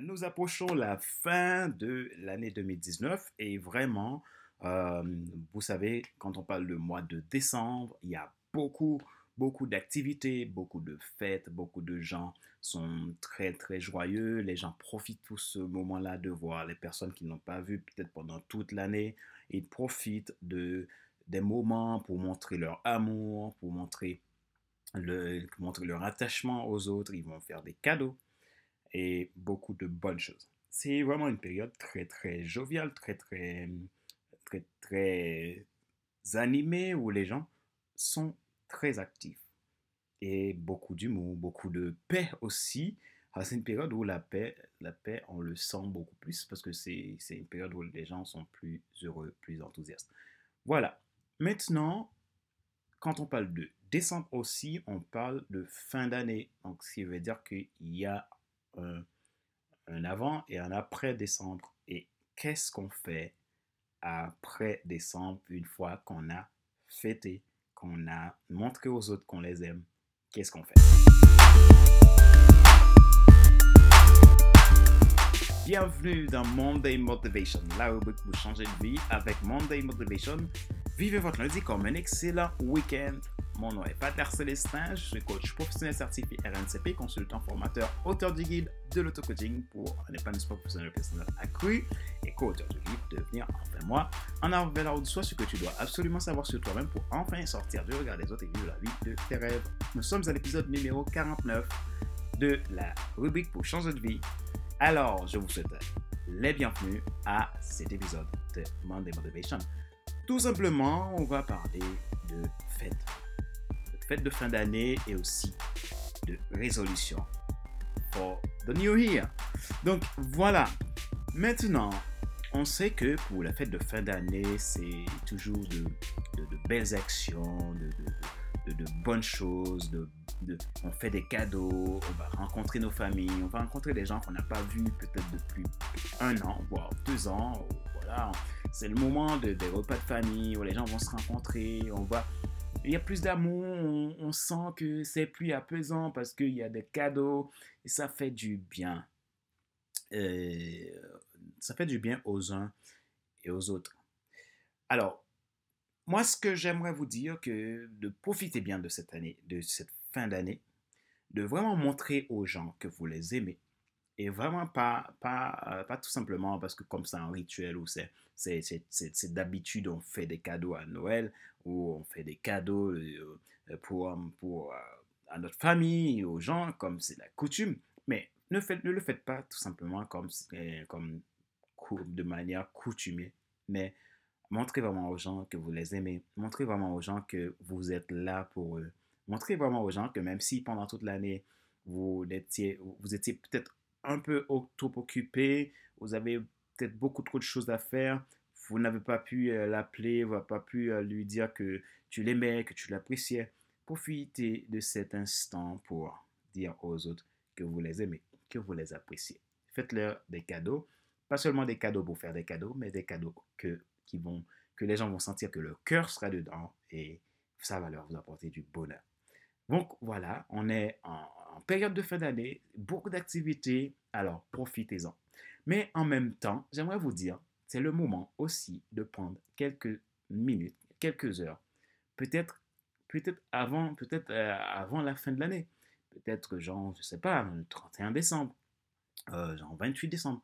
Nous approchons la fin de l'année 2019 et vraiment, euh, vous savez, quand on parle de mois de décembre, il y a beaucoup, beaucoup d'activités, beaucoup de fêtes, beaucoup de gens sont très, très joyeux. Les gens profitent tout ce moment-là de voir les personnes qu'ils n'ont pas vues peut-être pendant toute l'année. Ils profitent de, des moments pour montrer leur amour, pour montrer, montrer leur attachement aux autres. Ils vont faire des cadeaux et beaucoup de bonnes choses. C'est vraiment une période très, très joviale, très, très, très, très animée où les gens sont très actifs. Et beaucoup d'humour, beaucoup de paix aussi. Ah, c'est une période où la paix, la paix, on le sent beaucoup plus parce que c'est une période où les gens sont plus heureux, plus enthousiastes. Voilà. Maintenant, quand on parle de décembre aussi, on parle de fin d'année. Donc, ce qui veut dire qu'il y a un, avant et un après décembre. Et qu'est-ce qu'on fait après décembre une fois qu'on a fêté, qu'on a montré aux autres qu'on les aime? Qu'est-ce qu'on fait? Bienvenue dans Monday Motivation, la rubrique pour changer de vie avec Monday Motivation. Vivez votre lundi comme un excellent week-end mon nom est Pater Célestin, je suis coach professionnel certifié RNCP, consultant formateur, auteur du guide de l'auto-coaching pour un épanouissement professionnel personnel accru et co-auteur du livre Devenir enfin moi, en avant de soi, ce que tu dois absolument savoir sur toi-même pour enfin sortir du regard des autres et vivre la vie de tes rêves. Nous sommes à l'épisode numéro 49 de la rubrique pour changer de vie. Alors, je vous souhaite les bienvenus à cet épisode de Monday Motivation. Tout simplement, on va parler de fête fête de fin d'année et aussi de résolution for the new year. Donc voilà. Maintenant, on sait que pour la fête de fin d'année, c'est toujours de, belles actions, de, bonnes choses, on fait des cadeaux, on va rencontrer nos familles, on va rencontrer des gens qu'on n'a pas vus peut-être depuis un an, voire deux ans. Voilà, c'est le moment des repas de famille où les gens vont se rencontrer, on va il y a plus d'amour, on, sent que c'est plus apaisant parce qu'il y a des cadeaux et ça fait du bien. Euh, ça fait du bien aux uns et aux autres. Alors, moi, ce que j'aimerais vous dire, que de profiter bien de cette année, de cette fin d'année, de vraiment montrer aux gens que vous les aimez, et vraiment pas, pas, euh, pas tout simplement parce que comme c'est un rituel ou c'est, c'est, d'habitude on fait des cadeaux à Noël ou on fait des cadeaux euh, pour, pour, euh, à notre famille, aux gens, comme c'est la coutume. Mais ne, faites, ne le faites pas tout simplement comme, comme de manière coutumée. Mais montrez vraiment aux gens que vous les aimez. Montrez vraiment aux gens que vous êtes là pour eux. Montrez vraiment aux gens que même si pendant toute l'année, vous vous étiez peut-être un peu trop occupé, vous avez peut-être beaucoup trop de choses à faire, vous n'avez pas pu euh, l'appeler, vous n'avez pas pu euh, lui dire que tu l'aimais, que tu l'appréciais. Profitez de cet instant pour dire aux autres que vous les aimez, que vous les appréciez. Faites-leur des cadeaux, pas seulement des cadeaux pour faire des cadeaux, mais des cadeaux que, qui vont, que les gens vont sentir que leur cœur sera dedans et ça va leur apporter du bonheur. Donc voilà, on est en, période de fin d'année, beaucoup d'activités, alors profitez-en. Mais en même temps, j'aimerais vous dire, c'est le moment aussi de prendre quelques minutes, quelques heures, peut-être peut-être avant, peut-être euh, avant la fin de l'année, peut-être genre, je sais pas, le 31 décembre, euh, genre 28 décembre.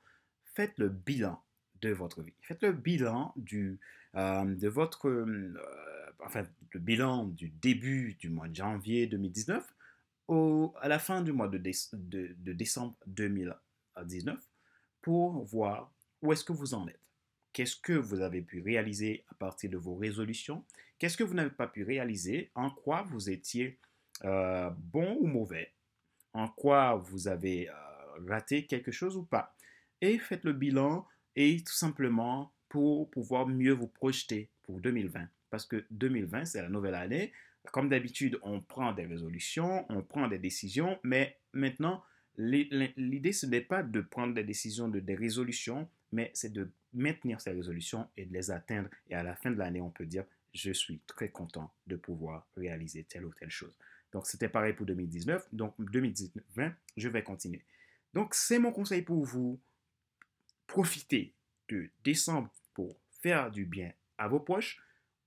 Faites le bilan de votre vie. Faites le bilan du, euh, de votre, enfin, le bilan du début du mois de janvier 2019 à la fin du mois de, décembre 2019 pour voir où est-ce que vous en êtes. Qu'est-ce que vous avez pu réaliser à partir de vos résolutions? Qu'est-ce que vous n'avez pas pu réaliser? En quoi vous étiez euh, bon ou mauvais? En quoi vous avez euh, raté quelque chose ou pas? Et faites le bilan et tout simplement pour pouvoir mieux vous projeter pour 2020. Parce que 2020, c'est la nouvelle année. Comme d'habitude, on prend des résolutions, on prend des décisions, mais maintenant, l'idée, ce n'est pas de prendre des décisions, de, des résolutions, mais c'est de maintenir ces résolutions et de les atteindre. Et à la fin de l'année, on peut dire, je suis très content de pouvoir réaliser telle ou telle chose. Donc, c'était pareil pour 2019. Donc, 2020, je vais continuer. Donc, c'est mon conseil pour vous. Profitez de décembre pour faire du bien à vos proches.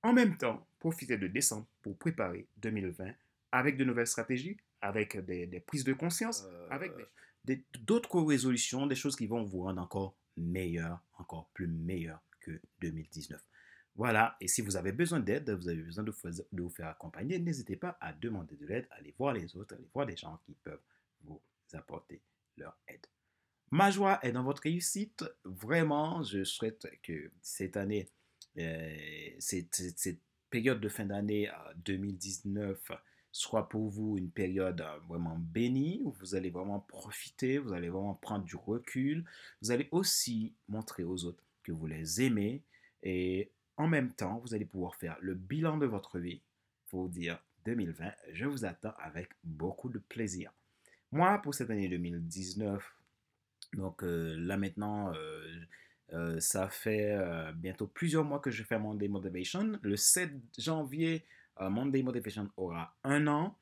En même temps, profitez de décembre pour préparer 2020 avec de nouvelles stratégies, avec des, prises de conscience, euh, avec d'autres résolutions, des choses qui vont vous rendre encore meilleur, encore plus meilleur que 2019. Voilà, et si vous avez besoin d'aide, vous avez besoin de, vous faire accompagner, n'hésitez pas à demander de l'aide, allez voir les autres, allez voir des gens qui peuvent vous apporter leur aide. Ma joie est dans votre réussite. Vraiment, je souhaite que cette année, cette, cette, période de fin d'année 2019 euh, soit pour vous une période euh, vraiment bénie, où vous allez vraiment profiter, vous allez vraiment prendre du recul. Vous allez aussi montrer aux autres que vous les aimez et en même temps, vous allez pouvoir faire le bilan de votre vie pour dire 2020, je vous attends avec beaucoup de plaisir. Moi, pour cette année 2019, donc euh, là maintenant, euh, ça fait bientôt plusieurs mois que je fais Monday Motivation. Le 7 janvier, euh, Monday Motivation aura un an.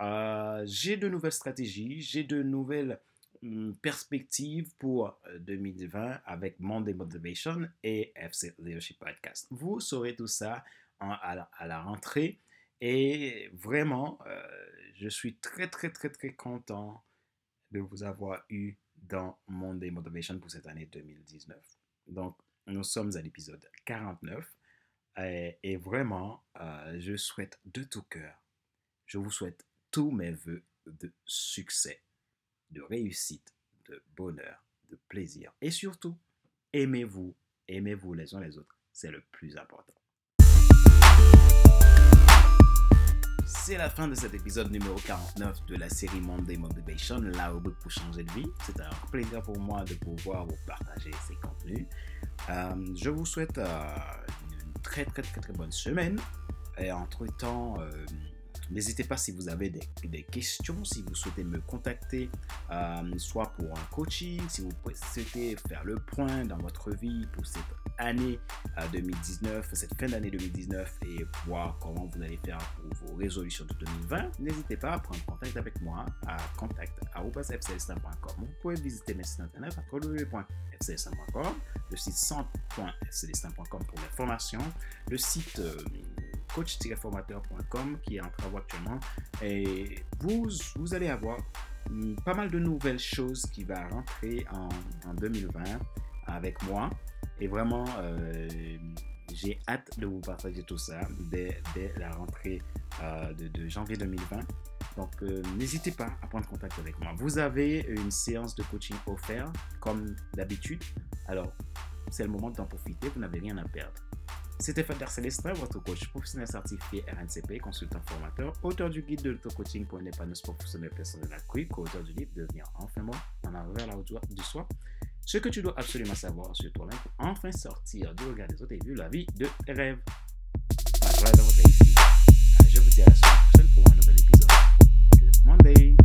Euh, j'ai de nouvelles stratégies, j'ai de nouvelles hum, perspectives pour 2020 euh, avec Monday Motivation et FC Leadership Podcast. Vous saurez tout ça à, la, rentrée et vraiment, je suis très très très très content de vous avoir eu dans Monday Motivation pour cette année 2019. Donc, nous sommes à l'épisode 49 et, vraiment, euh, je souhaite de tout cœur, je vous souhaite tous mes voeux de succès, de réussite, de bonheur, de plaisir. Et surtout, aimez-vous, aimez-vous les uns les autres. C'est le plus important. C'est la fin de cet épisode numéro 49 de la série Monday Motivation, la rubrique pour changer de vie. C'est un plaisir pour moi de pouvoir vous partager ces contenus. Euh, je vous souhaite euh, très très très très bonne semaine. Et entre-temps, euh, n'hésitez pas si vous avez des, des, questions, si vous souhaitez me contacter, soit pour un coaching, si vous souhaitez faire le point dans votre vie pour cette année 2019, euh, cette fin d'année 2019 et voir comment vous allez faire pour vos résolutions de 2020, n'hésitez pas à prendre contact avec moi à contact.fclstin.com. Vous pouvez visiter mes sites internet à www.fclstin.com, le site centre.fclstin.com pour l'information, le site euh, coach-formateur.com qui est en travaux actuellement et vous, vous allez avoir pas mal de nouvelles choses qui vont rentrer en, en 2020 avec moi. Et vraiment, euh, j'ai hâte de vous partager tout ça dès, la rentrée euh, de, janvier 2020. Donc, euh, n'hésitez pas à prendre contact avec moi. Vous avez une séance de coaching offerte, comme d'habitude. Alors, c'est le moment d'en profiter. Vous n'avez rien à perdre. C'était Fader Célestin, votre coach professionnel certifié RNCP, consultant formateur, auteur du guide de l'auto-coaching pour une épanouissement professionnel personnel accru, co-auteur du livre Devenir enfin moi en à la hauteur du soi ce que tu dois absolument savoir sur toi-même pour enfin sortir du regard des autres et vivre la vie de tes rêves. Je vous dis à la semaine prochaine pour un nouvel épisode de Monday.